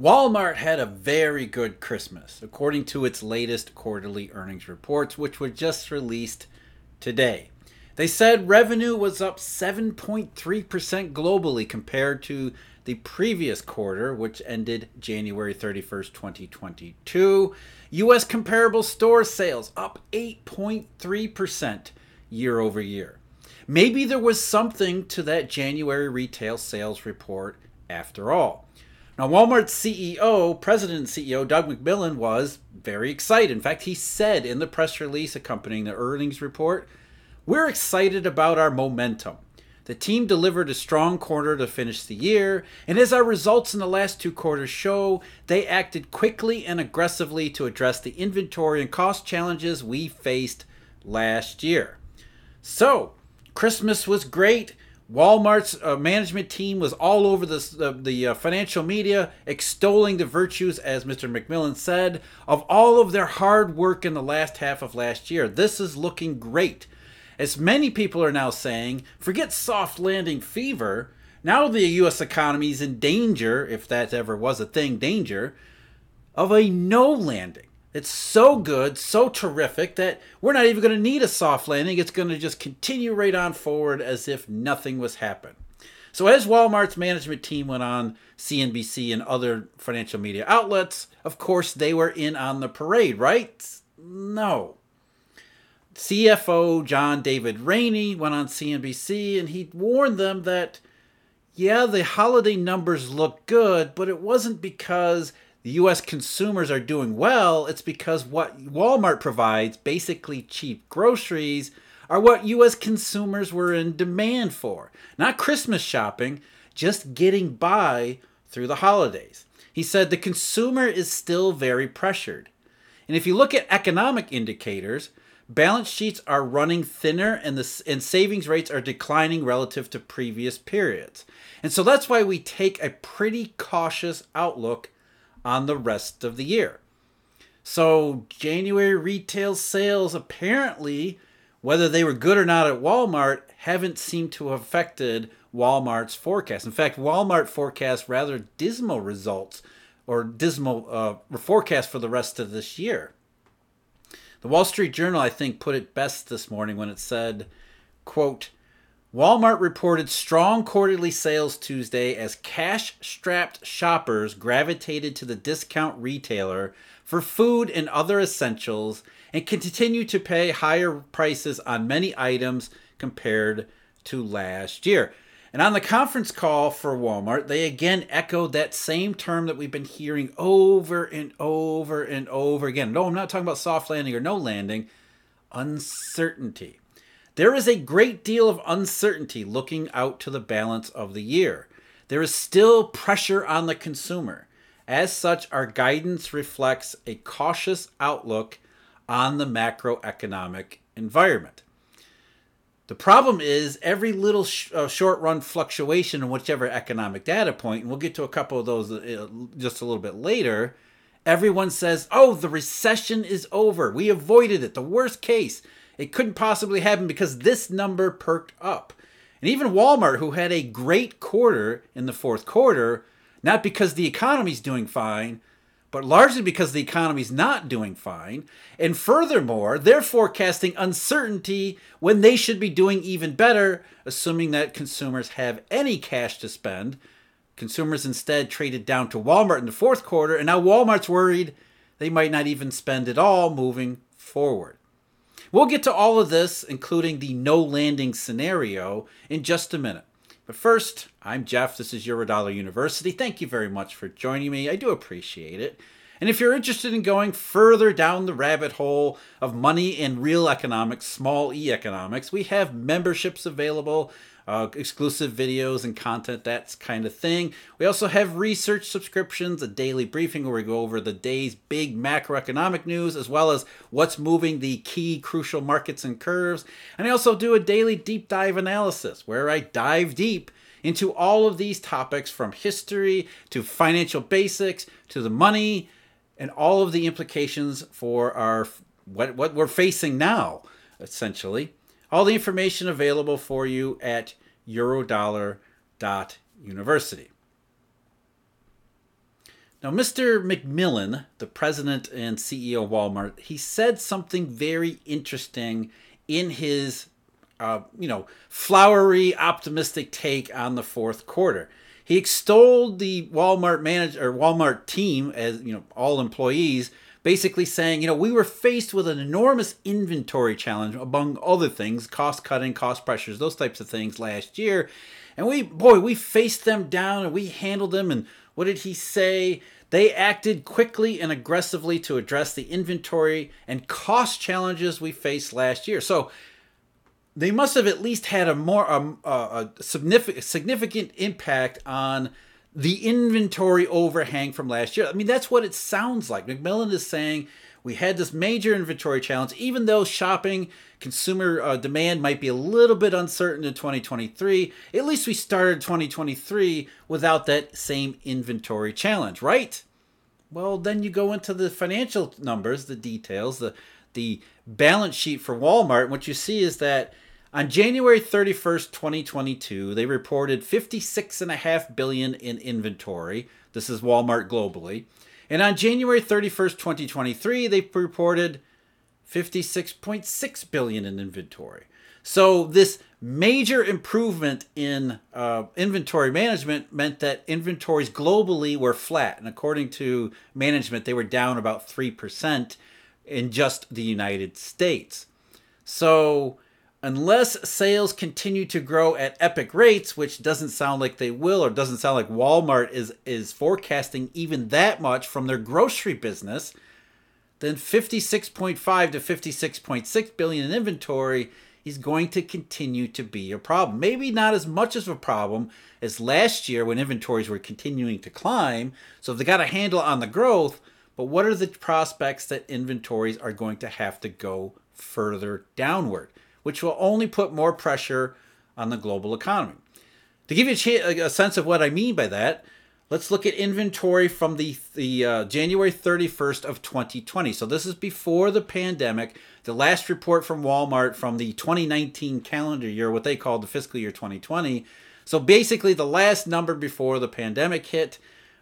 Walmart had a very good Christmas, according to its latest quarterly earnings reports, which were just released today. They said revenue was up 7.3% globally compared to the previous quarter, which ended January 31st, 2022. US comparable store sales up 8.3% year over year. Maybe there was something to that January retail sales report after all. Now, Walmart's CEO, President and CEO Doug McMillon was very excited. In fact, he said in the press release accompanying the earnings report, We're excited about our momentum. The team delivered a strong quarter to finish the year, and as our results in the last two quarters show, they acted quickly and aggressively to address the inventory and cost challenges we faced last year. So, Christmas was great. Walmart's uh, management team was all over the, uh, the uh, financial media extolling the virtues, as Mr. McMillon said, of all of their hard work in the last half of last year. This is looking great. As many people are now saying, forget soft landing fever. Now the U.S. economy is in danger, if that ever was a thing, danger, of a no landing. It's so good, so terrific that we're not even going to need a soft landing. It's going to just continue right on forward as if nothing was happening. So, as Walmart's management team went on CNBC and other financial media outlets, of course, they were in on the parade, right? No. CFO John David Rainey went on CNBC and he warned them that, yeah, the holiday numbers look good, but it wasn't because the US consumers are doing well, it's because what Walmart provides, basically cheap groceries, are what US consumers were in demand for. Not Christmas shopping, just getting by through the holidays. He said the consumer is still very pressured. And if you look at economic indicators, balance sheets are running thinner and the and savings rates are declining relative to previous periods. And so that's why we take a pretty cautious outlook on the rest of the year. So, January retail sales apparently, whether they were good or not at Walmart, haven't seemed to have affected Walmart's forecast. In fact, Walmart forecasts rather dismal results or dismal uh, forecast for the rest of this year. The Wall Street Journal, I think, put it best this morning when it said, quote, Walmart reported strong quarterly sales Tuesday as cash strapped shoppers gravitated to the discount retailer for food and other essentials and continue to pay higher prices on many items compared to last year. And on the conference call for Walmart, they again echoed that same term that we've been hearing over and over and over again. No, I'm not talking about soft landing or no landing, uncertainty. There is a great deal of uncertainty looking out to the balance of the year. There is still pressure on the consumer. As such, our guidance reflects a cautious outlook on the macroeconomic environment. The problem is every little sh- uh, short run fluctuation in whichever economic data point, and we'll get to a couple of those uh, just a little bit later, everyone says, oh, the recession is over. We avoided it. The worst case. It couldn't possibly happen because this number perked up. And even Walmart, who had a great quarter in the fourth quarter, not because the economy's doing fine, but largely because the economy's not doing fine. And furthermore, they're forecasting uncertainty when they should be doing even better, assuming that consumers have any cash to spend. Consumers instead traded down to Walmart in the fourth quarter, and now Walmart's worried they might not even spend at all moving forward. We'll get to all of this, including the no landing scenario, in just a minute. But first, I'm Jeff. This is Eurodollar University. Thank you very much for joining me. I do appreciate it. And if you're interested in going further down the rabbit hole of money and real economics, small e economics, we have memberships available uh, exclusive videos and content, that kind of thing. We also have research subscriptions, a daily briefing where we go over the day's big macroeconomic news, as well as what's moving the key crucial markets and curves. And I also do a daily deep dive analysis where I dive deep into all of these topics from history to financial basics to the money and all of the implications for our what, what we're facing now essentially all the information available for you at eurodollar.university. Now, Mr. McMillon, the president and CEO of Walmart, he said something very interesting in his, uh, you know, flowery, optimistic take on the fourth quarter. He extolled the Walmart manager or Walmart team as you know all employees, basically saying, you know, we were faced with an enormous inventory challenge, among other things, cost cutting, cost pressures, those types of things last year, and we, boy, we faced them down and we handled them and what did he say? They acted quickly and aggressively to address the inventory and cost challenges we faced last year. So they must have at least had a more uh, a significant significant impact on the inventory overhang from last year. I mean, that's what it sounds like. McMillon is saying we had this major inventory challenge, even though shopping consumer uh, demand might be a little bit uncertain in 2023. At least we started 2023 without that same inventory challenge, right? Well, then you go into the financial numbers, the details, the the balance sheet for Walmart. And what you see is that on January 31st, 2022, they reported 56.5 billion in inventory. This is Walmart globally. And on January 31st, 2023, they reported 56.6 billion in inventory. So this major improvement in uh, inventory management meant that inventories globally were flat, and according to management, they were down about three percent in just the United States. So unless sales continue to grow at epic rates, which doesn't sound like they will, or doesn't sound like Walmart is is forecasting even that much from their grocery business, then 56.5 to 56.6 billion in inventory is going to continue to be a problem. Maybe not as much of a problem as last year when inventories were continuing to climb. So they got a handle on the growth, but what are the prospects that inventories are going to have to go further downward? Which will only put more pressure on the global economy. To give you a, sense of what I mean by that, let's look at inventory from the, the uh, January 31st of 2020. So this is before the pandemic. The last report from Walmart from the 2019 calendar year, what they call the fiscal year 2020. So basically, the last number before the pandemic hit,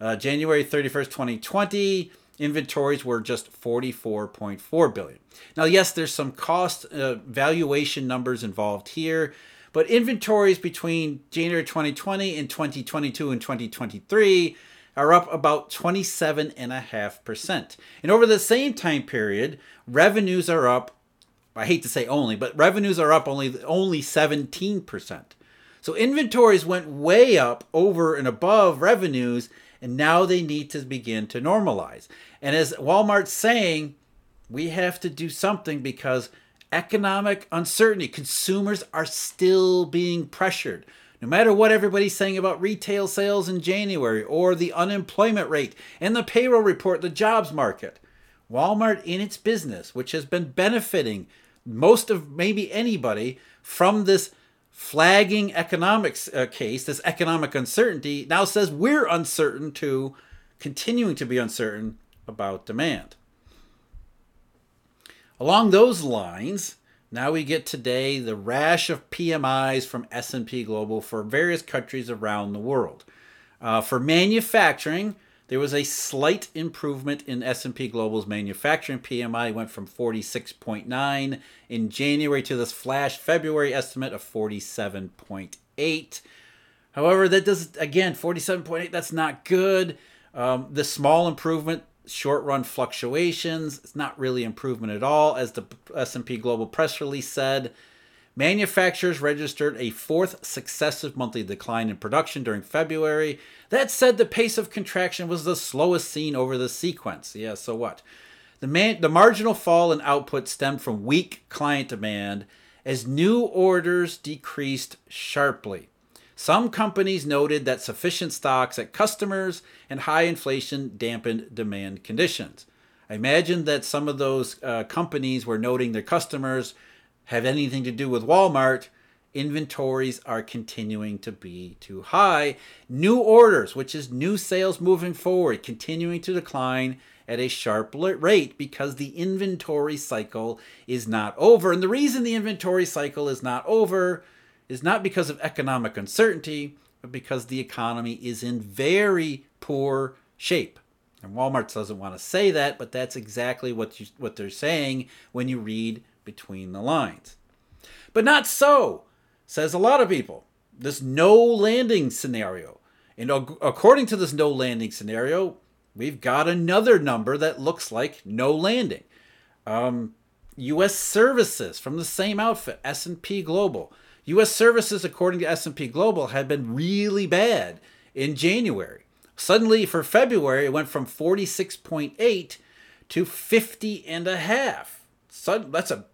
uh, January 31st, 2020 inventories were just 44.4 billion. Now, yes, there's some cost uh, valuation numbers involved here, but inventories between January 2020 and 2022 and 2023 are up about 27.5%. And over the same time period, revenues are up, I hate to say only, but revenues are up only only 17%. So inventories went way up over and above revenues and now they need to begin to normalize. And as Walmart's saying, we have to do something because economic uncertainty, consumers are still being pressured. No matter what everybody's saying about retail sales in January or the unemployment rate and the payroll report, the jobs market, Walmart in its business, which has been benefiting most of maybe anybody from this flagging economics uh, case, this economic uncertainty, now says we're uncertain to continuing to be uncertain about demand. Along those lines, now we get today the rash of PMIs from S&P Global for various countries around the world. Uh, for manufacturing, there was a slight improvement in S&P Global's manufacturing PMI. Went from 46.9 in January to this flash February estimate of 47.8. However, that does again 47.8. That's not good. Um, the small improvement, short run fluctuations. It's not really improvement at all, as the S&P Global press release said. Manufacturers registered a fourth successive monthly decline in production during February. That said, the pace of contraction was the slowest seen over the sequence. Yeah, so what? The, man, the marginal fall in output stemmed from weak client demand as new orders decreased sharply. Some companies noted that sufficient stocks at customers and high inflation dampened demand conditions. I imagine that some of those uh, companies were noting their customers have anything to do with Walmart, inventories are continuing to be too high. New orders, which is new sales moving forward, continuing to decline at a sharp rate because the inventory cycle is not over. And the reason the inventory cycle is not over is not because of economic uncertainty, but because the economy is in very poor shape. And Walmart doesn't want to say that, but that's exactly what you, what they're saying when you read between the lines. But not so, says a lot of people. This no landing scenario. And according to this no landing scenario, we've got another number that looks like no landing. Um, U.S. services from the same outfit, S&P Global. U.S. services, according to S&P Global, had been really bad in January. Suddenly, for February, it went from 46.8 to 50 and a half. So that's a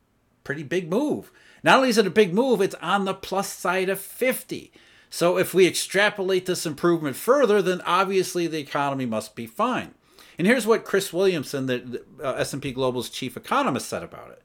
pretty big move. Not only is it a big move, it's on the plus side of 50. So if we extrapolate this improvement further, then obviously the economy must be fine. And here's what Chris Williamson, the uh, S&P Global's chief economist, said about it.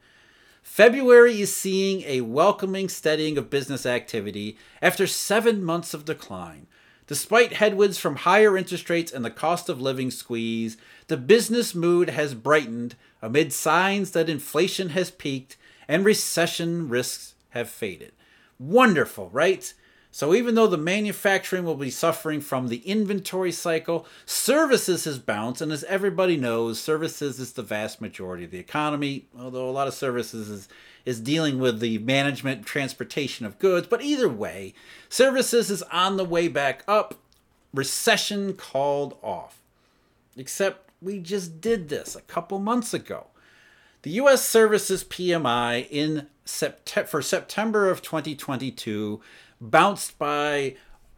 February is seeing a welcoming steadying of business activity after seven months of decline. Despite headwinds from higher interest rates and the cost of living squeeze, the business mood has brightened amid signs that inflation has peaked and recession risks have faded. Wonderful, right? So even though the manufacturing will be suffering from the inventory cycle, services has bounced, and as everybody knows, services is the vast majority of the economy, although a lot of services is, is dealing with the management and transportation of goods. But either way, services is on the way back up. Recession called off. Except we just did this a couple months ago. The US Services PMI in Sept- for September of 2022 bounced by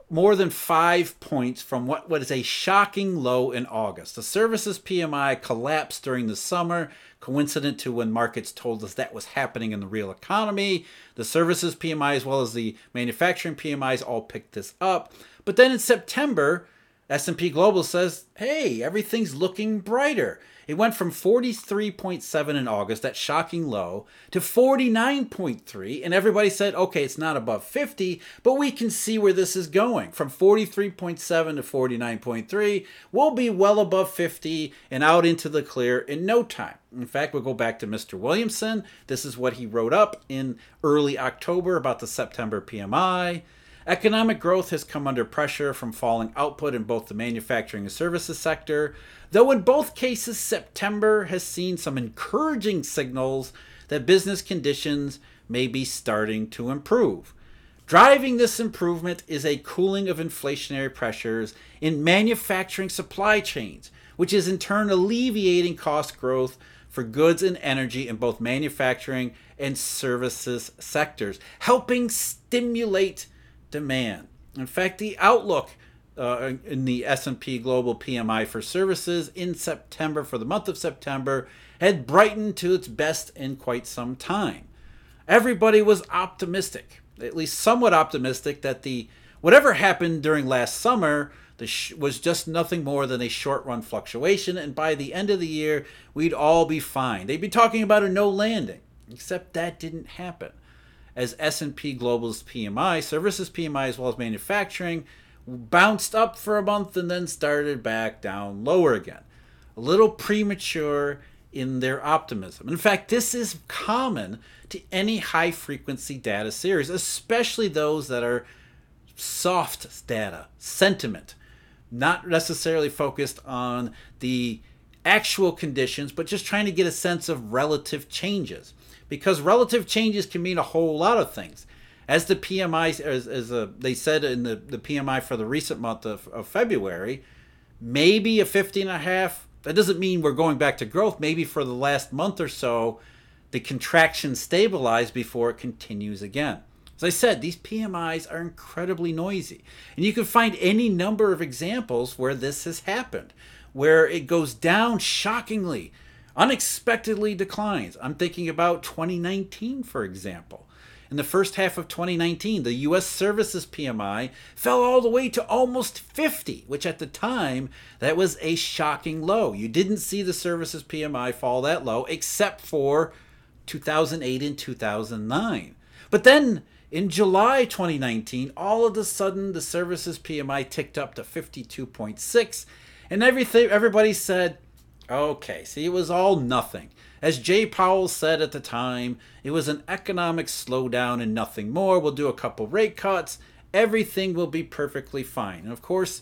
more than five points from what, what is a shocking low in August. The services PMI collapsed during the summer, coincident to when markets told us that was happening in the real economy. The services PMI, as well as the manufacturing PMIs, all picked this up. But then in September, S&P Global says, "Hey, everything's looking brighter." It went from 43.7 in August, that shocking low, to 49.3. And everybody said, okay, it's not above 50, but we can see where this is going. From 43.7 to 49.3, we'll be well above 50 and out into the clear in no time. In fact, we'll go back to Mr. Williamson. This is what he wrote up in early October about the September PMI. Economic growth has come under pressure from falling output in both the manufacturing and services sector, though in both cases, September has seen some encouraging signals that business conditions may be starting to improve. Driving this improvement is a cooling of inflationary pressures in manufacturing supply chains, which is in turn alleviating cost growth for goods and energy in both manufacturing and services sectors, helping stimulate demand. In fact, the outlook uh, in the S&P Global PMI for services in September for the month of September had brightened to its best in quite some time. Everybody was optimistic, at least somewhat optimistic that the whatever happened during last summer sh- was just nothing more than a short-run fluctuation and by the end of the year we'd all be fine. They'd be talking about a no landing, except that didn't happen as S&P Global's PMI, services PMI as well as manufacturing, bounced up for a month and then started back down lower again. A little premature in their optimism. In fact, this is common to any high frequency data series, especially those that are soft data, sentiment, not necessarily focused on the actual conditions, but just trying to get a sense of relative changes because relative changes can mean a whole lot of things. As the PMI, as, as a, they said in the, the PMI for the recent month of, of February, maybe a 50 and a half. That doesn't mean we're going back to growth. Maybe for the last month or so, the contraction stabilized before it continues again. As I said, these PMIs are incredibly noisy. And you can find any number of examples where this has happened, where it goes down shockingly unexpectedly declines. I'm thinking about 2019, for example. In the first half of 2019, the US services PMI fell all the way to almost 50, which at the time, that was a shocking low. You didn't see the services PMI fall that low except for 2008 and 2009. But then in July 2019, all of a sudden the services PMI ticked up to 52.6 and everything everybody said, Okay, see, it was all nothing. As Jay Powell said at the time, it was an economic slowdown and nothing more. We'll do a couple rate cuts. Everything will be perfectly fine. And of course,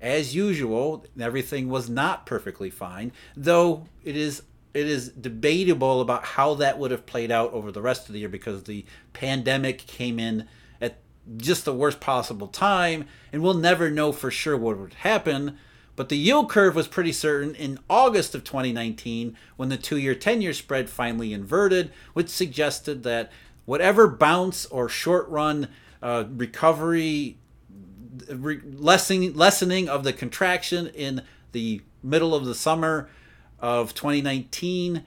as usual, everything was not perfectly fine, though it is it is debatable about how that would have played out over the rest of the year because the pandemic came in at just the worst possible time, and we'll never know for sure what would happen. But the yield curve was pretty certain in August of 2019 when the two year, 10 year spread finally inverted, which suggested that whatever bounce or short run uh, recovery re- lessening lessening of the contraction in the middle of the summer of 2019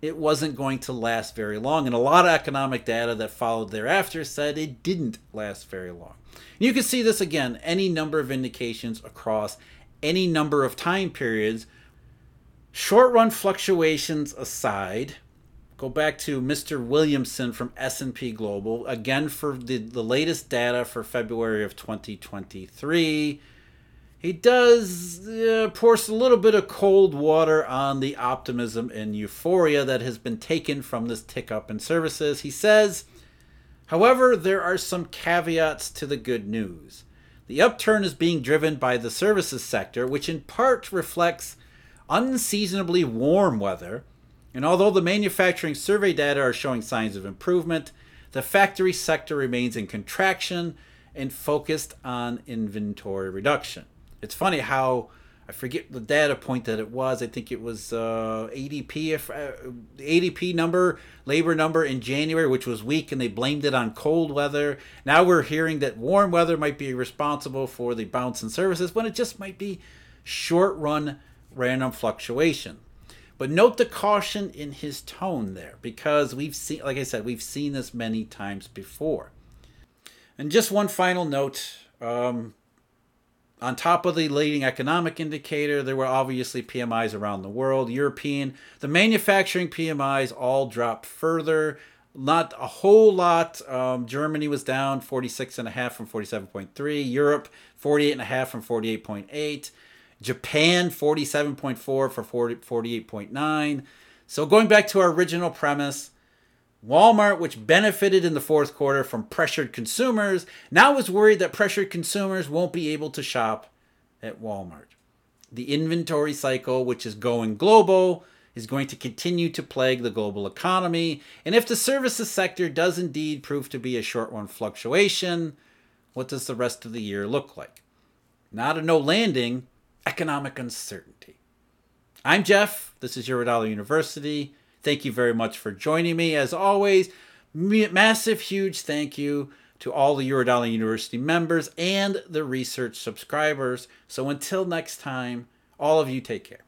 it wasn't going to last very long. And a lot of economic data that followed thereafter said it didn't last very long. You can see this again any number of indications across any number of time periods short run fluctuations aside go back to Mr. Williamson from S&P Global again for the, the latest data for February of 2023. He does uh, a little bit of cold water on the optimism and euphoria that has been taken from this tick up in services. He says, however, there are some caveats to the good news. The upturn is being driven by the services sector, which in part reflects unseasonably warm weather and although the manufacturing survey data are showing signs of improvement, the factory sector remains in contraction and focused on inventory reduction. It's funny how I forget the data point that it was. I think it was uh, ADP, if uh, ADP number, labor number in January, which was weak, and they blamed it on cold weather. Now we're hearing that warm weather might be responsible for the bounce in services, when it just might be short run random fluctuation. But note the caution in his tone there because we've seen, like I said, we've seen this many times before. And just one final note um, on top of the leading economic indicator, there were obviously PMIs around the world. European, the manufacturing PMIs all dropped further. Not a whole lot. Um, Germany was down 46.5 from 47.3. Europe, 48.5 from 48.8. Japan 47.4 for 40, 48.9. So going back to our original premise, Walmart, which benefited in the fourth quarter from pressured consumers, now is worried that pressured consumers won't be able to shop at Walmart. The inventory cycle, which is going global, is going to continue to plague the global economy. And if the services sector does indeed prove to be a short run fluctuation, what does the rest of the year look like? Not a no landing, economic uncertainty. I'm Jeff. This is Eurodollar University. Thank you very much for joining me. As always, massive, huge thank you to all the Eurodollar University members and the research subscribers. So until next time, all of you take care.